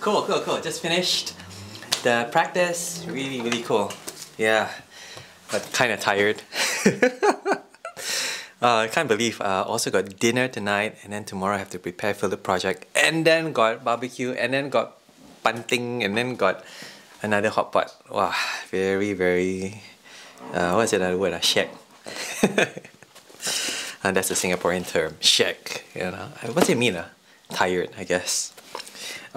cool, cool, cool. Just finished the practice. Really, really cool. Yeah, but kind of tired. Uh, I can't believe uh, also got dinner tonight and then tomorrow I have to prepare for the project and then got barbecue and then got bunting and then got another hot pot. Wow, very, very, uh, what's another word? Uh, shag. and that's a Singaporean term, shag. You know, what's it mean? Uh? Tired, I guess.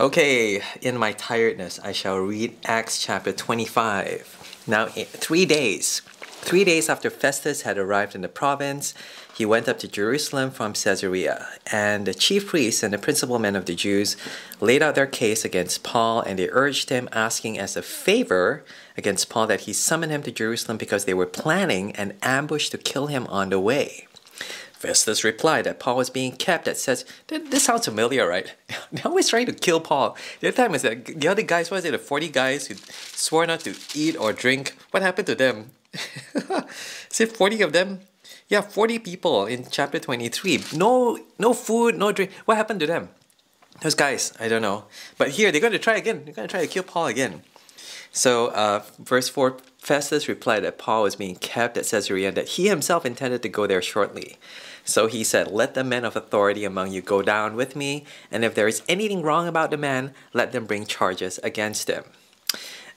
Okay, in my tiredness, I shall read Acts chapter 25. Now, three days Three days after Festus had arrived in the province, he went up to Jerusalem from Caesarea, and the chief priests and the principal men of the Jews laid out their case against Paul, and they urged him, asking as a favor against Paul that he summon him to Jerusalem because they were planning an ambush to kill him on the way. Festus replied that Paul was being kept at says this sounds familiar, right? They're always trying to kill Paul. The other time is that the other guys, was it the 40 guys who swore not to eat or drink? What happened to them? Is it 40 of them? Yeah, 40 people in chapter 23. No no food, no drink. What happened to them? Those guys, I don't know. But here, they're going to try again. They're going to try to kill Paul again. So, uh, verse 4 Festus replied that Paul was being kept at Caesarea and that he himself intended to go there shortly. So he said, Let the men of authority among you go down with me, and if there is anything wrong about the man, let them bring charges against him.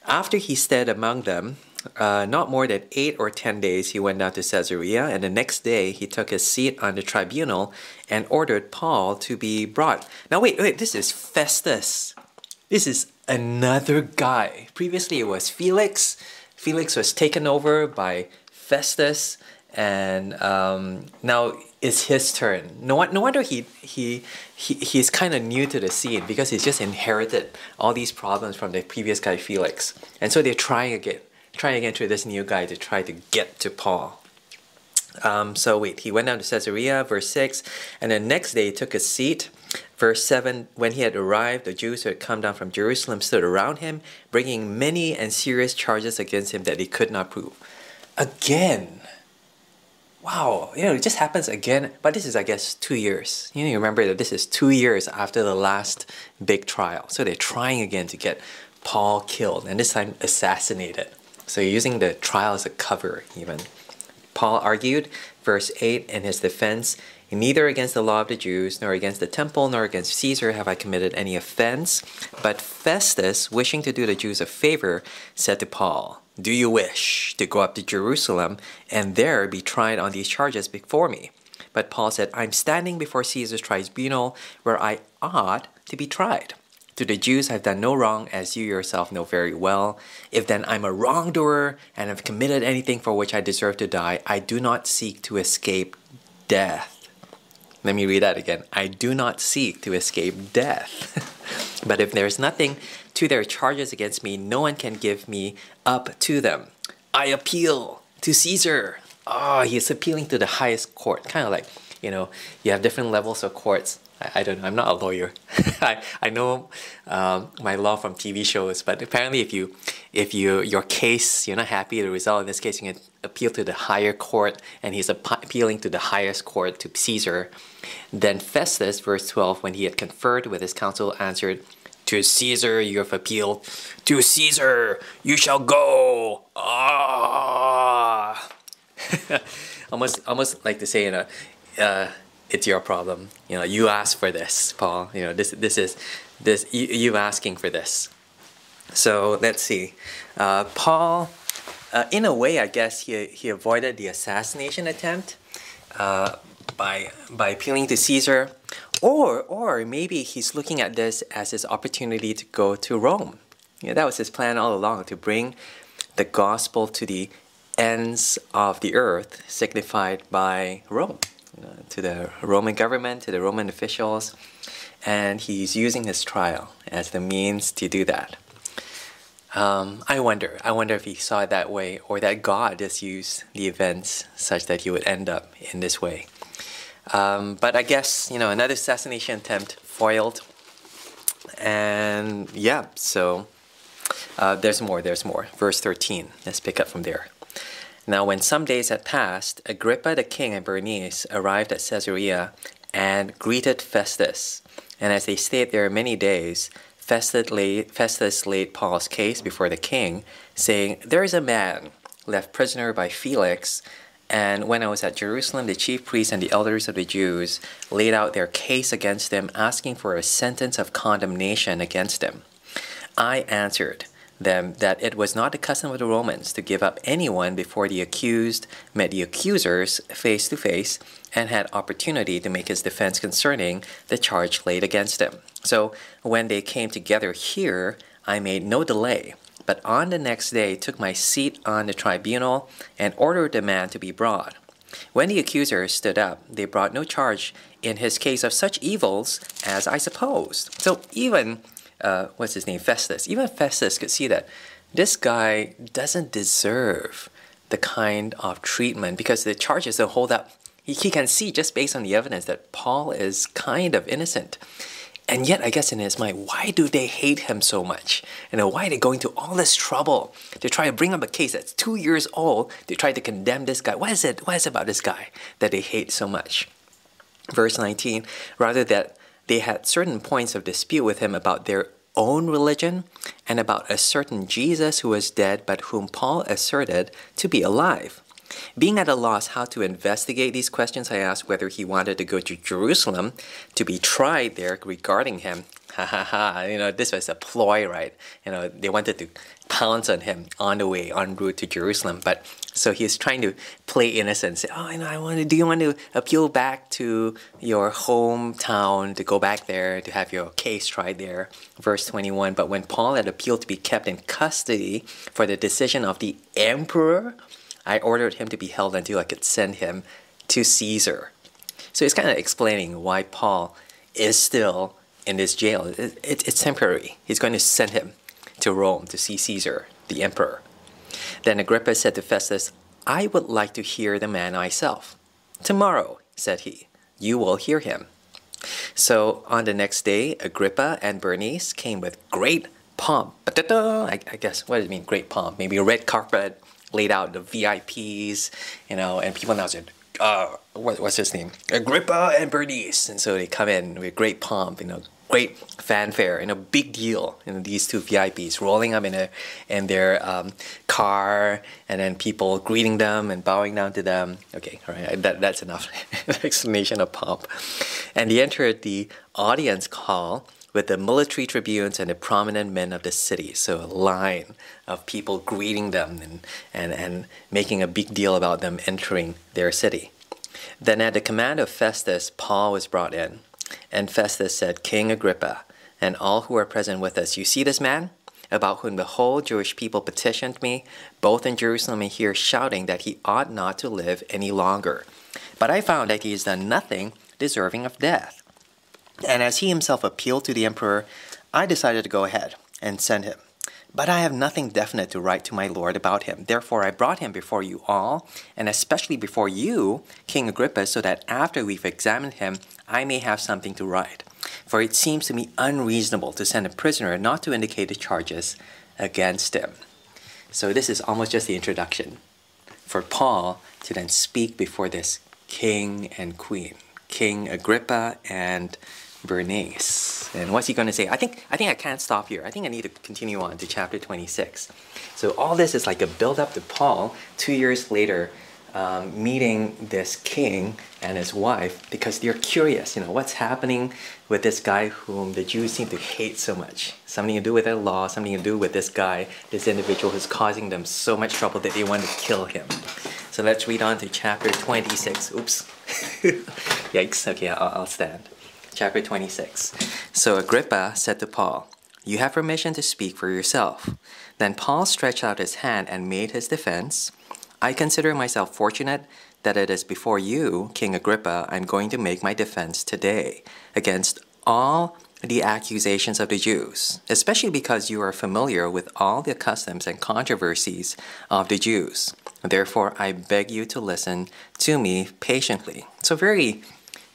After he stayed among them, uh, not more than eight or ten days, he went down to Caesarea, and the next day he took his seat on the tribunal and ordered Paul to be brought. Now, wait, wait, this is Festus. This is another guy. Previously, it was Felix. Felix was taken over by Festus, and um, now it's his turn. No, no wonder he, he, he he's kind of new to the scene because he's just inherited all these problems from the previous guy, Felix. And so they're trying again trying again to this new guy to try to get to Paul. Um, so wait, he went down to Caesarea, verse 6, and the next day he took a seat. Verse 7 When he had arrived, the Jews who had come down from Jerusalem stood around him, bringing many and serious charges against him that he could not prove. Again. Wow, you know, it just happens again. But this is, I guess, two years. You know, you remember that this is two years after the last big trial. So they're trying again to get Paul killed, and this time assassinated. So using the trial as a cover, even. Paul argued, verse 8, in his defense Neither against the law of the Jews, nor against the temple, nor against Caesar have I committed any offense. But Festus, wishing to do the Jews a favor, said to Paul, Do you wish to go up to Jerusalem and there be tried on these charges before me? But Paul said, I'm standing before Caesar's tribunal where I ought to be tried. To the Jews, I've done no wrong, as you yourself know very well. If then I'm a wrongdoer and have committed anything for which I deserve to die, I do not seek to escape death. Let me read that again. I do not seek to escape death. but if there is nothing to their charges against me, no one can give me up to them. I appeal to Caesar. Ah, oh, he's appealing to the highest court. Kind of like, you know, you have different levels of courts I, I don't know. I'm not a lawyer. I, I know um, my law from TV shows, but apparently, if you if you your case you're not happy with the result in this case, you can appeal to the higher court, and he's appealing to the highest court to Caesar. Then Festus, verse twelve, when he had conferred with his council, answered. To Caesar you have appealed. To Caesar you shall go. Ah. almost, almost like to say in a, uh, it's your problem. You know, you asked for this, Paul. You know, this this is this you, you asking for this. So let's see. Uh, Paul, uh, in a way, I guess he he avoided the assassination attempt uh, by by appealing to Caesar, or or maybe he's looking at this as his opportunity to go to Rome. You know, that was his plan all along to bring the gospel to the ends of the earth, signified by Rome to the Roman government, to the Roman officials, and he's using his trial as the means to do that. Um, I wonder, I wonder if he saw it that way, or that God just used the events such that he would end up in this way. Um, but I guess you know another assassination attempt foiled, and yeah, so uh, there's more. There's more. Verse thirteen. Let's pick up from there. Now, when some days had passed, Agrippa the king and Bernice arrived at Caesarea and greeted Festus. And as they stayed there many days, Festus laid, Paul's case before the king, saying, There is a man left prisoner by Felix, and when I was at Jerusalem, the chief priests and the elders of the Jews laid out their case against him, asking for a sentence of condemnation against him. I answered them that it was not the custom of the Romans to give up anyone before the accused met the accusers face to face and had opportunity to make his defense concerning the charge laid against him. So when they came together here, I made no delay, but on the next day took my seat on the tribunal and ordered the man to be brought. When the accusers stood up, they brought no charge in his case of such evils as I supposed. So even, uh, what's his name, Festus, even Festus could see that this guy doesn't deserve the kind of treatment because the charges don't hold up. He, he can see just based on the evidence that Paul is kind of innocent. And yet, I guess in his mind, why do they hate him so much? You know, why are they going to all this trouble to try to bring up a case that's two years old to try to condemn this guy? What is it? What is it about this guy that they hate so much? Verse 19, rather that they had certain points of dispute with him about their own religion and about a certain Jesus who was dead but whom Paul asserted to be alive. Being at a loss how to investigate these questions, I asked whether he wanted to go to Jerusalem to be tried there regarding him. Ha ha ha, you know, this was a ploy, right? You know, they wanted to pounce on him on the way, en route to Jerusalem. But so he's trying to play innocent. Say, oh, you know, I want to. Do you want to appeal back to your hometown to go back there to have your case tried there? Verse twenty-one. But when Paul had appealed to be kept in custody for the decision of the emperor, I ordered him to be held until I could send him to Caesar. So he's kind of explaining why Paul is still in this jail. It, it, it's temporary. He's going to send him to Rome to see Caesar, the emperor. Then Agrippa said to Festus, I would like to hear the man myself. Tomorrow, said he, you will hear him. So on the next day, Agrippa and Bernice came with great pomp. I, I guess, what does it mean, great pomp? Maybe a red carpet, laid out the VIPs, you know, and people now said, uh, what, what's his name? Agrippa and Bernice. And so they come in with great pomp, you know, great fanfare, and a big deal. You know, these two VIPs rolling up in a in their um, car, and then people greeting them and bowing down to them. Okay, all right, that, that's enough explanation of pomp. And they entered the audience hall with the military tribunes and the prominent men of the city. So a line of people greeting them and, and, and making a big deal about them entering their city. Then at the command of Festus, Paul was brought in. And Festus said, King Agrippa, and all who are present with us, you see this man? About whom the whole Jewish people petitioned me, both in Jerusalem and here, shouting that he ought not to live any longer. But I found that he has done nothing deserving of death. And as he himself appealed to the emperor, I decided to go ahead and send him. But I have nothing definite to write to my lord about him. Therefore, I brought him before you all, and especially before you, King Agrippa, so that after we've examined him, I may have something to write. For it seems to me unreasonable to send a prisoner not to indicate the charges against him. So, this is almost just the introduction for Paul to then speak before this king and queen, King Agrippa and Bernice. And what's he going to say? I think I think I can't stop here. I think I need to continue on to chapter 26. So all this is like a build up to Paul two years later um, meeting this king and his wife because they're curious. You know what's happening with this guy whom the Jews seem to hate so much. Something to do with their law. Something to do with this guy, this individual who's causing them so much trouble that they want to kill him. So let's read on to chapter 26. Oops. Yikes. Okay, I'll, I'll stand chapter 26. So Agrippa said to Paul, You have permission to speak for yourself. Then Paul stretched out his hand and made his defense. I consider myself fortunate that it is before you, King Agrippa, I'm going to make my defense today against all the accusations of the Jews, especially because you are familiar with all the customs and controversies of the Jews. Therefore, I beg you to listen to me patiently. So, very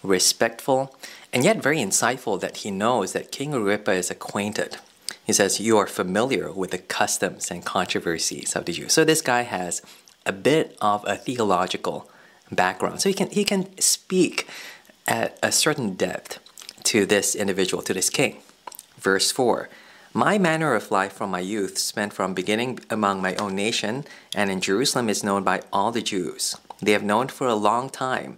respectful and yet very insightful that he knows that King Agrippa is acquainted. He says, You are familiar with the customs and controversies of the Jews. So this guy has a bit of a theological background. So he can, he can speak at a certain depth to this individual, to this king. Verse 4 My manner of life from my youth, spent from beginning among my own nation and in Jerusalem, is known by all the Jews. They have known for a long time,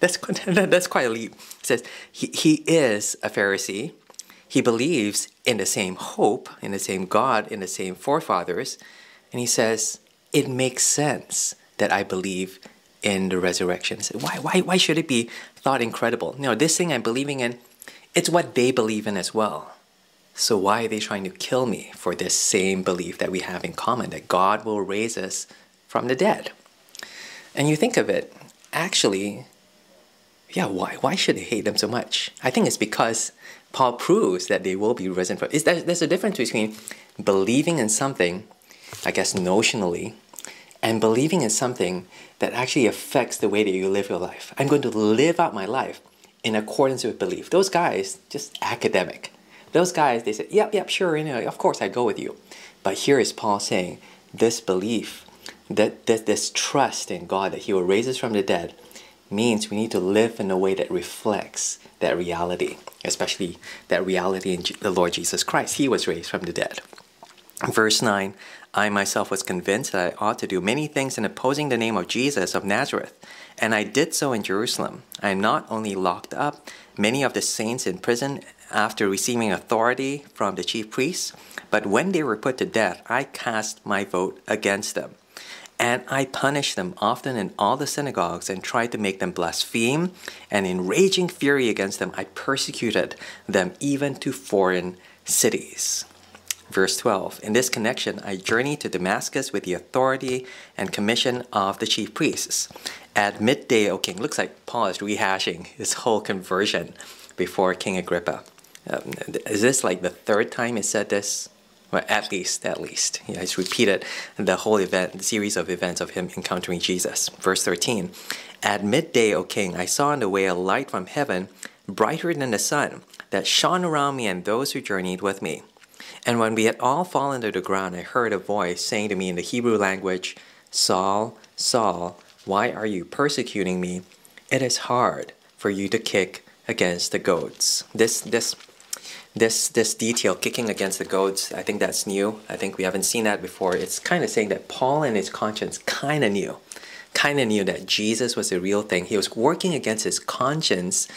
That's, that's quite a leap. It says he, he is a Pharisee. He believes in the same hope, in the same God, in the same forefathers. And he says, it makes sense that I believe in the resurrection. Why, why, why should it be thought incredible? No, this thing I'm believing in, it's what they believe in as well. So why are they trying to kill me for this same belief that we have in common, that God will raise us from the dead? And you think of it, actually, yeah, why? Why should they hate them so much? I think it's because Paul proves that they will be risen from. Is there, there's a difference between believing in something, I guess notionally, and believing in something that actually affects the way that you live your life. I'm going to live out my life in accordance with belief. Those guys, just academic. Those guys, they said, yep, yep, sure, you know, of course I go with you. But here is Paul saying, this belief, that, that this trust in God that He will raise us from the dead, means we need to live in a way that reflects that reality, especially that reality in the Lord Jesus Christ. He was raised from the dead. Verse 9 I myself was convinced that I ought to do many things in opposing the name of Jesus of Nazareth, and I did so in Jerusalem. I am not only locked up many of the saints in prison after receiving authority from the chief priests, but when they were put to death, I cast my vote against them. And I punished them often in all the synagogues and tried to make them blaspheme. And in raging fury against them, I persecuted them even to foreign cities. Verse 12 In this connection, I journeyed to Damascus with the authority and commission of the chief priests. At midday, O king, looks like Paul is rehashing his whole conversion before King Agrippa. Um, is this like the third time he said this? Well, at least, at least. Yeah, he's repeated the whole event, the series of events of him encountering Jesus. Verse 13 At midday, O king, I saw on the way a light from heaven, brighter than the sun, that shone around me and those who journeyed with me. And when we had all fallen to the ground, I heard a voice saying to me in the Hebrew language, Saul, Saul, why are you persecuting me? It is hard for you to kick against the goats. This, this this this detail kicking against the goats i think that's new. I think we haven't seen that before. It's kind of saying that paul and his conscience kind of knew kind of knew that jesus was the real thing. He was working against his conscience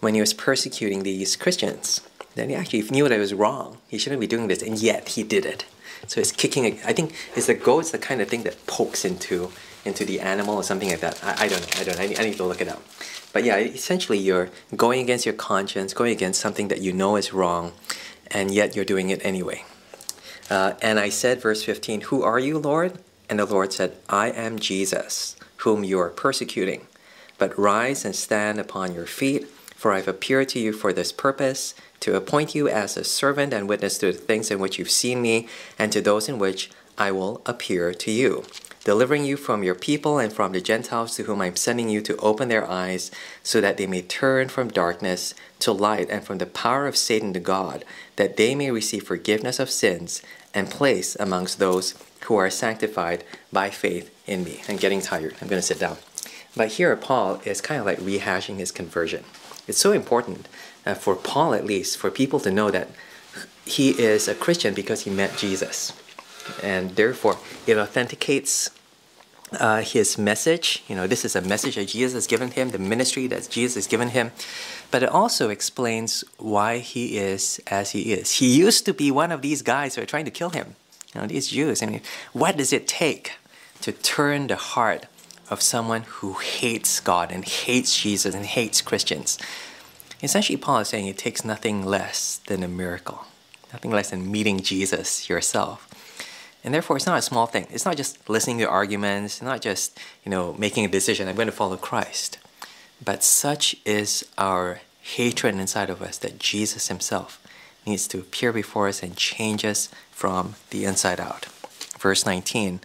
when he was persecuting these christians. Then he actually knew that it was wrong. He shouldn't be doing this and yet he did it. So it's kicking i think it's the goats the kind of thing that pokes into into the animal or something like that? I, I don't know i don't I need, I need to look it up but yeah, essentially you're going against your conscience, going against something that you know is wrong, and yet you're doing it anyway. Uh, and I said, verse 15, Who are you, Lord? And the Lord said, I am Jesus, whom you are persecuting. But rise and stand upon your feet, for I have appeared to you for this purpose, to appoint you as a servant and witness to the things in which you've seen me, and to those in which I will appear to you delivering you from your people and from the Gentiles to whom I am sending you to open their eyes, so that they may turn from darkness to light and from the power of Satan to God, that they may receive forgiveness of sins and place amongst those who are sanctified by faith in me. I'm getting tired. I'm going to sit down. But here, Paul is kind of like rehashing his conversion. It's so important uh, for Paul, at least, for people to know that he is a Christian because he met Jesus and therefore it authenticates uh, his message. You know, this is a message that Jesus has given him, the ministry that Jesus has given him, but it also explains why he is as he is. He used to be one of these guys who are trying to kill him. You know, these Jews. I mean, what does it take to turn the heart of someone who hates God and hates Jesus and hates Christians? Essentially, Paul is saying it takes nothing less than a miracle, nothing less than meeting Jesus yourself. And therefore, it's not a small thing. It's not just listening to arguments, not just, you know, making a decision, I'm going to follow Christ. But such is our hatred inside of us that Jesus himself needs to appear before us and change us from the inside out. Verse 19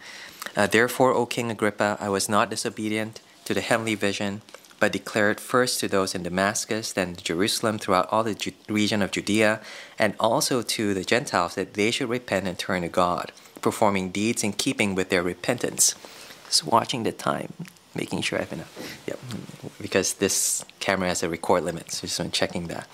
uh, Therefore, O King Agrippa, I was not disobedient to the heavenly vision, but declared first to those in Damascus, then Jerusalem, throughout all the region of Judea, and also to the Gentiles, that they should repent and turn to God, performing deeds in keeping with their repentance. Just watching the time, making sure I have enough. Yep, because this camera has a record limit, so just checking that.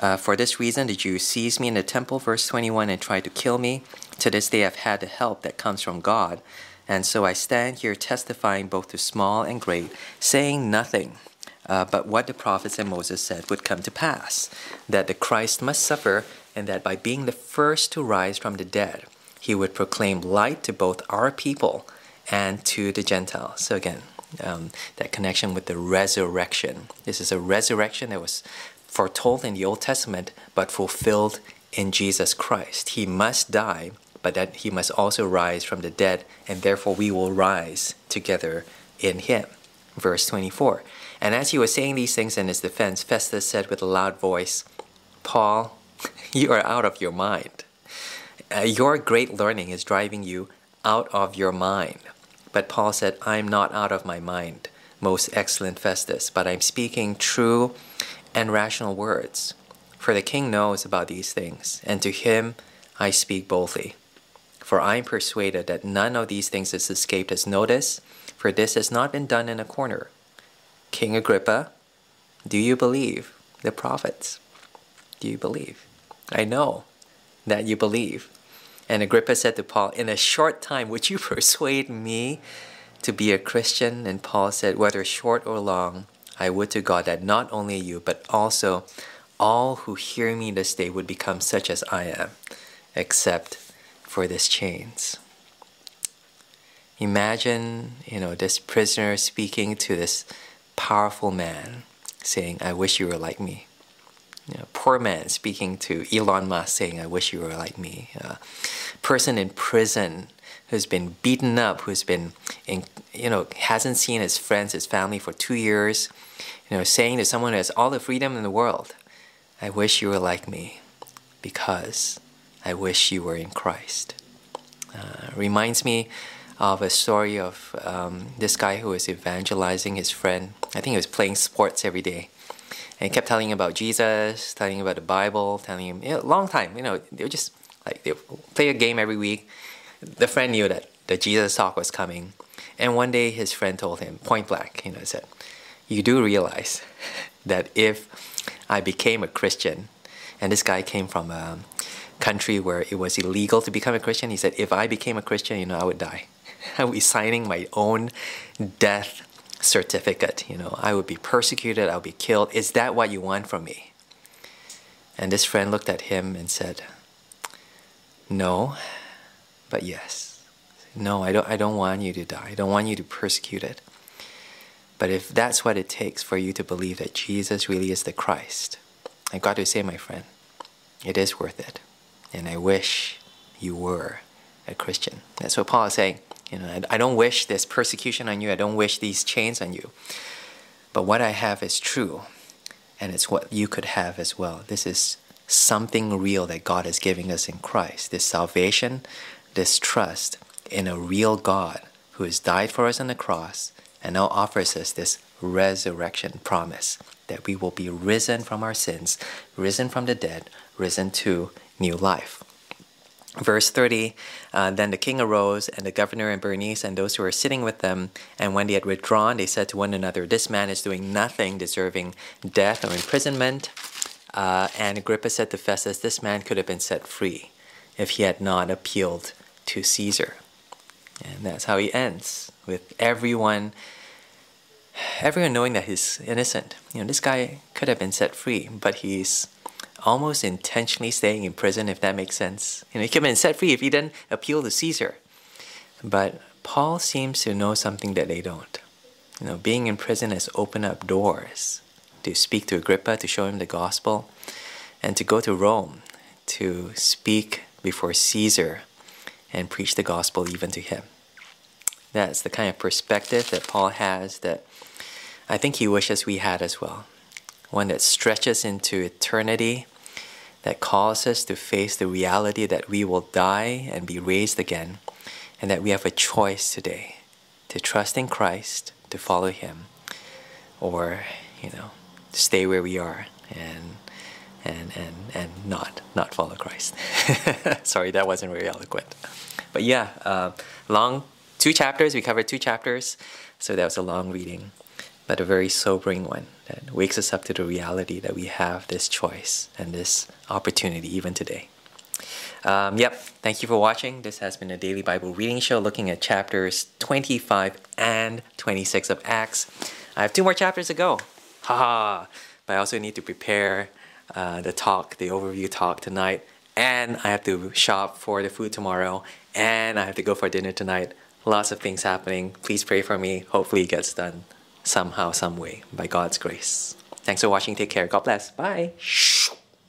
Uh, for this reason, the Jews seized me in the temple, verse 21, and tried to kill me. To this day, I've had the help that comes from God. And so I stand here testifying both to small and great, saying nothing uh, but what the prophets and Moses said would come to pass that the Christ must suffer, and that by being the first to rise from the dead, he would proclaim light to both our people and to the Gentiles. So, again, um, that connection with the resurrection. This is a resurrection that was foretold in the Old Testament but fulfilled in Jesus Christ. He must die, but that he must also rise from the dead, and therefore we will rise together in him. Verse 24. And as he was saying these things in his defense, Festus said with a loud voice, Paul, you are out of your mind. Uh, your great learning is driving you out of your mind. But Paul said, I'm not out of my mind, most excellent Festus, but I'm speaking true and rational words. For the king knows about these things, and to him I speak boldly. For I am persuaded that none of these things has escaped his notice, for this has not been done in a corner. King Agrippa, do you believe the prophets? Do you believe? I know that you believe. And Agrippa said to Paul, In a short time, would you persuade me to be a Christian? And Paul said, Whether short or long, I would to God that not only you, but also all who hear me this day would become such as I am, except for this chains. Imagine, you know, this prisoner speaking to this powerful man, saying, I wish you were like me. You know, poor man speaking to Elon Musk, saying, I wish you were like me. Uh, person in prison who's been beaten up, who's been, in, you know, hasn't seen his friends, his family for two years, you know, saying to someone who has all the freedom in the world, I wish you were like me because I wish you were in Christ. Uh, reminds me of a story of um, this guy who was evangelizing his friend. I think he was playing sports every day. And kept telling him about Jesus, telling him about the Bible, telling him, you know, long time, you know, they were just like they play a game every week. The friend knew that the Jesus talk was coming. And one day his friend told him, point blank, you know, said, You do realize that if I became a Christian, and this guy came from a country where it was illegal to become a Christian, he said, If I became a Christian, you know, I would die. I would be signing my own death certificate. You know, I would be persecuted, I would be killed. Is that what you want from me? And this friend looked at him and said, No, but yes. No, I don't, I don't want you to die. I don't want you to persecute it. But if that's what it takes for you to believe that Jesus really is the Christ, I got to say, my friend, it is worth it. And I wish you were a Christian. That's what Paul is saying. You know, I, I don't wish this persecution on you. I don't wish these chains on you. But what I have is true, and it's what you could have as well. This is something real that God is giving us in Christ. This salvation, this trust in a real God who has died for us on the cross and now offers us this resurrection promise that we will be risen from our sins, risen from the dead, risen to new life. Verse 30 uh, Then the king arose, and the governor and Bernice, and those who were sitting with them. And when they had withdrawn, they said to one another, This man is doing nothing deserving death or imprisonment. Uh, and Agrippa said to Festus, This man could have been set free if he had not appealed to Caesar. And that's how he ends, with everyone everyone knowing that he's innocent. You know, this guy could have been set free, but he's almost intentionally staying in prison, if that makes sense. You know, he could have been set free if he didn't appeal to Caesar. But Paul seems to know something that they don't. You know, being in prison has opened up doors to speak to Agrippa, to show him the gospel, and to go to Rome to speak before Caesar and preach the gospel even to him. That's the kind of perspective that Paul has that I think he wishes we had as well. One that stretches into eternity that calls us to face the reality that we will die and be raised again, and that we have a choice today to trust in Christ, to follow Him, or, you know, stay where we are and and and and not not follow Christ. Sorry, that wasn't very eloquent. But yeah, uh, long two chapters. We covered two chapters, so that was a long reading, but a very sobering one that wakes us up to the reality that we have this choice and this opportunity even today. Um, yep, thank you for watching. This has been a daily Bible reading show looking at chapters 25 and 26 of Acts. I have two more chapters to go. Haha. But I also need to prepare uh, the talk, the overview talk tonight, and I have to shop for the food tomorrow, and I have to go for dinner tonight. Lots of things happening. Please pray for me. Hopefully, it gets done somehow, some way, by God's grace. Thanks for watching. Take care. God bless. Bye.